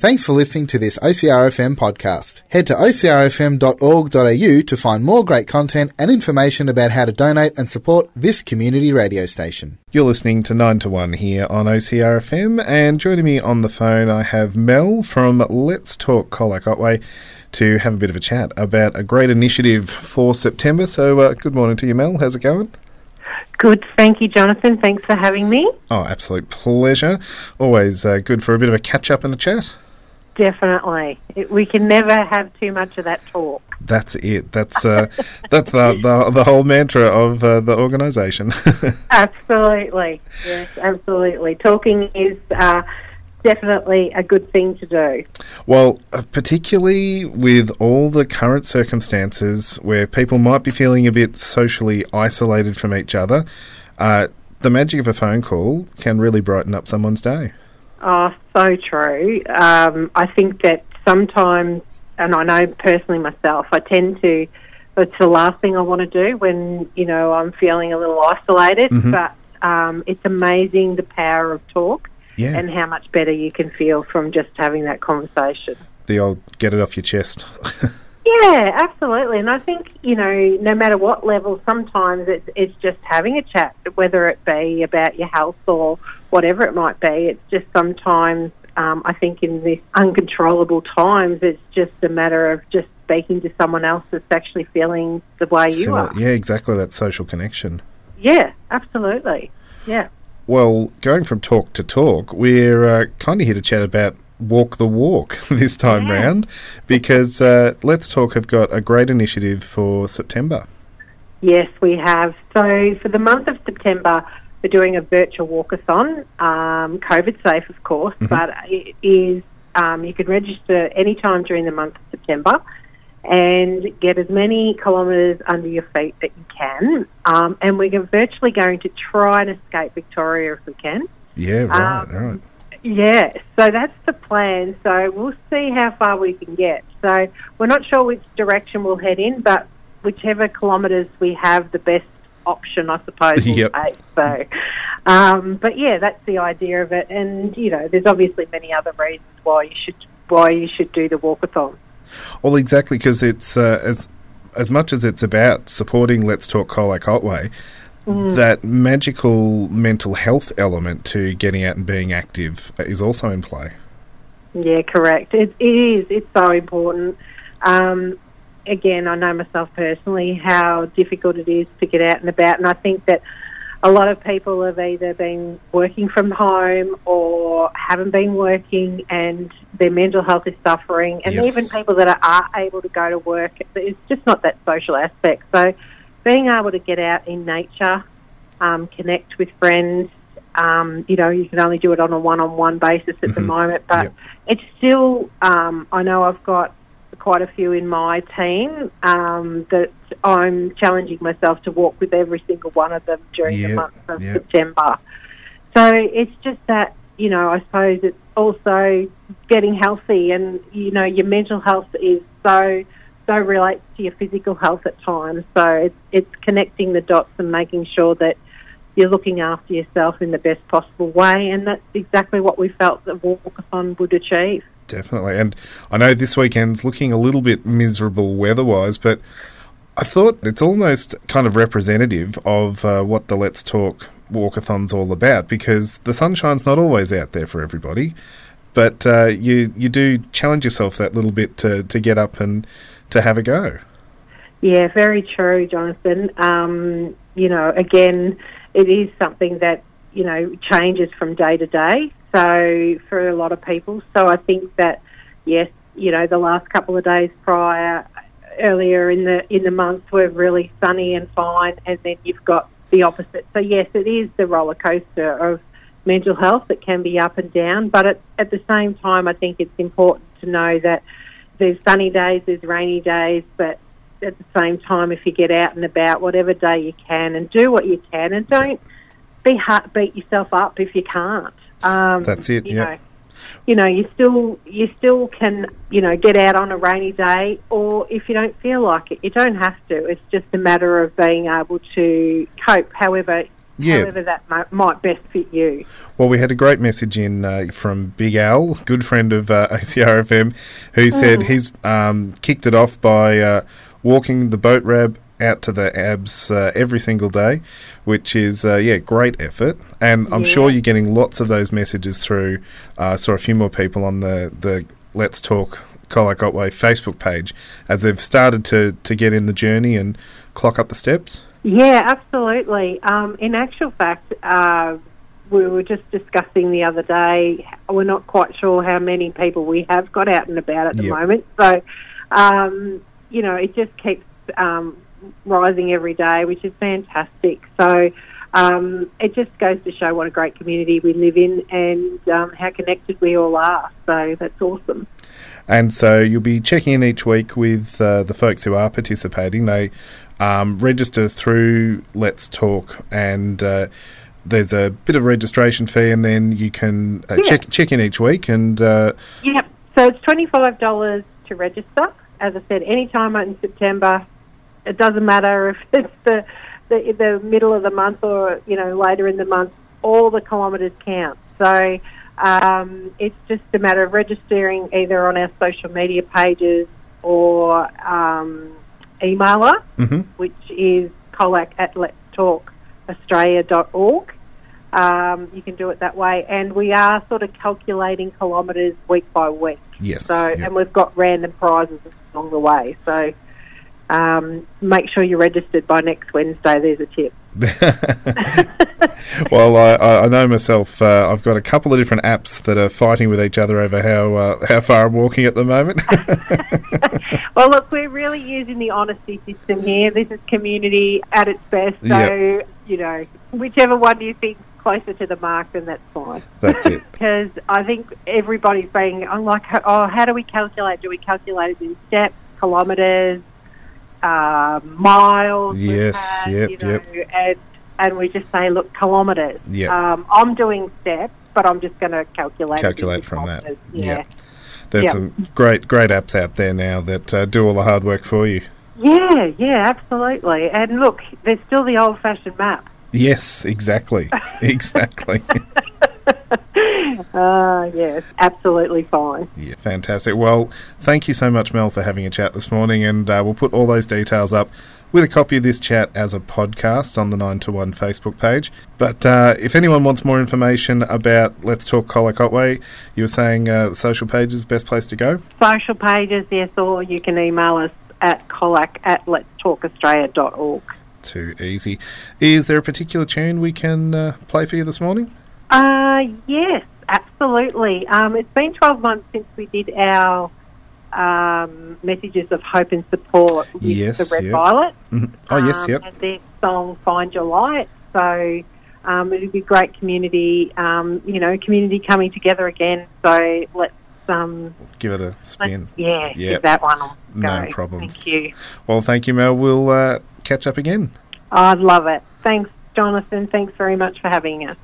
Thanks for listening to this OCRFM podcast. Head to ocrfm.org.au to find more great content and information about how to donate and support this community radio station. You're listening to 9 to 1 here on OCRFM, and joining me on the phone, I have Mel from Let's Talk Colac Otway to have a bit of a chat about a great initiative for September. So, uh, good morning to you, Mel. How's it going? Good, thank you, Jonathan. Thanks for having me. Oh, absolute pleasure. Always uh, good for a bit of a catch up and a chat. Definitely, it, we can never have too much of that talk. That's it. That's uh, that's the, the the whole mantra of uh, the organisation. absolutely, yes, absolutely. Talking is uh, definitely a good thing to do. Well, uh, particularly with all the current circumstances where people might be feeling a bit socially isolated from each other, uh, the magic of a phone call can really brighten up someone's day. Oh, so true. Um, I think that sometimes, and I know personally myself, I tend to. It's the last thing I want to do when you know I'm feeling a little isolated. Mm-hmm. But um, it's amazing the power of talk yeah. and how much better you can feel from just having that conversation. The old get it off your chest. yeah, absolutely. And I think you know, no matter what level, sometimes it's it's just having a chat, whether it be about your health or whatever it might be. It's just sometimes, um, I think, in these uncontrollable times, it's just a matter of just speaking to someone else that's actually feeling the way you so, are. Yeah, exactly. That social connection. Yeah, absolutely. Yeah. Well, going from talk to talk, we're uh, kind of here to chat about walk the walk this time yeah. round because uh, Let's Talk have got a great initiative for September. Yes, we have. So for the month of September, we're doing a virtual walkathon, um, COVID safe, of course, mm-hmm. but it is um, you can register any time during the month of September and get as many kilometres under your feet that you can. Um, and we're virtually going to try and escape Victoria if we can. Yeah, right, um, right. Yeah, so that's the plan. So we'll see how far we can get. So we're not sure which direction we'll head in, but whichever kilometres we have, the best option, I suppose, yep. take. So, um, but yeah, that's the idea of it. And you know, there's obviously many other reasons why you should why you should do the walkathon. Well, exactly because it's uh, as as much as it's about supporting Let's Talk Colac Otway, mm. that magical mental health element to getting out and being active is also in play. Yeah, correct. It, it is. It's so important. Um, again, I know myself personally how difficult it is to get out and about, and I think that a lot of people have either been working from home or haven't been working, and their mental health is suffering. And yes. even people that are, are able to go to work, it's just not that social aspect. So, being able to get out in nature, um, connect with friends, um, you know, you can only do it on a one-on-one basis at mm-hmm. the moment, but yep. it's still. Um, I know I've got quite a few in my team um, that I'm challenging myself to walk with every single one of them during yep, the month of yep. September. So it's just that, you know, I suppose it's also getting healthy and, you know, your mental health is so, so relates to your physical health at times. So it's, it's connecting the dots and making sure that you're looking after yourself in the best possible way. And that's exactly what we felt that Walkathon would achieve. Definitely. And I know this weekend's looking a little bit miserable weather wise, but I thought it's almost kind of representative of uh, what the Let's Talk Walkathon's all about because the sunshine's not always out there for everybody, but uh, you, you do challenge yourself that little bit to, to get up and to have a go. Yeah, very true, Jonathan. Um, you know, again, it is something that, you know, changes from day to day. So for a lot of people, so I think that yes, you know, the last couple of days prior, earlier in the in the month were really sunny and fine, and then you've got the opposite. So yes, it is the roller coaster of mental health that can be up and down, but at, at the same time, I think it's important to know that there's sunny days, there's rainy days, but at the same time, if you get out and about, whatever day you can, and do what you can, and don't be hard, beat yourself up if you can't. Um, That's it. Yeah. You know, you still you still can you know get out on a rainy day, or if you don't feel like it, you don't have to. It's just a matter of being able to cope. However, Yeah. however that might best fit you. Well, we had a great message in uh, from Big Al, good friend of uh, OCRFM, who said he's um, kicked it off by uh, walking the boat rab out to the abs uh, every single day, which is uh, yeah great effort. And I'm Yeah. sure you're getting lots of those messages through. Uh, I saw a few more people on the the Let's Talk Colac Otway Facebook page as they've started to to get in the journey and clock up the steps. Yeah, absolutely. Um, in actual fact, uh, we were just discussing the other day. We're not quite sure how many people we have got out and about at the Yep. moment. So, um, you know, it just keeps um, rising every day, which is fantastic. So, um, it just goes to show what a great community we live in and um, how connected we all are. So that's awesome. And so you'll be checking in each week with uh, the folks who are participating. They um, register through Let's Talk, and uh, there's a bit of registration fee, and then you can uh, Yeah. check check in each week. And uh, Yep. So it's twenty five dollars to register. As I said, any time in September. It doesn't matter if it's the, the the middle of the month or you know later in the month. All the kilometres count. So um, it's just a matter of registering either on our social media pages or um, email us, mhm. which is colac at letstalkaustralia.org. Um, you can do it that way, and we are sort of calculating kilometres week by week. yes, So, yep. and we've got random prizes along the way. So, um, make sure you're registered by next Wednesday. There's a tip. well, I, I know myself. Uh, I've got a couple of different apps that are fighting with each other over how uh, how far I'm walking at the moment. Well, look, we're really using the honesty system here. This is community at its best. So, Yep. you know, whichever one you think closer to the mark, then that's fine. That's it. because I think everybody's being. I'm like, oh, how do we calculate? Do we calculate it in steps, kilometres, uh, miles? Yes, had, yep, you know, yep. And, and we just say, look, kilometres. Yep. Um, I'm doing steps, but I'm just going to calculate. Calculate from that. Yeah. Yeah. There's Yeah. some great great apps out there now that uh, do all the hard work for you. Yeah, yeah, absolutely. And look, there's still the old-fashioned map. Yes, exactly, exactly. Uh, yes, absolutely fine. yeah, fantastic. Well, thank you so much, Mel, for having a chat this morning, and uh, we'll put all those details up with a copy of this chat as a podcast on the Nine to One Facebook page. But uh, if anyone wants more information about Let's Talk Colac Otway, you were saying uh, social page is the best place to go. Social pages, yes, or you can email us at colac at letstalkaustralia.org. Too easy. Is there a particular tune we can uh, play for you this morning? Uh, yes, absolutely. Um, it's been 12 months since we did our um, messages of hope and support with Yes, the Red yep. Violet. Mhm. Oh, yes, um, yep. And their song Find Your Light. So um, it would be great community, um, you know, community coming together again. So let's, um, Give it a spin. yeah, give that one No go. problems. Thank you. Well, thank you, Mel. We'll uh, catch up again. I'd love it. Thanks, Jonathan. Thanks very much for having us.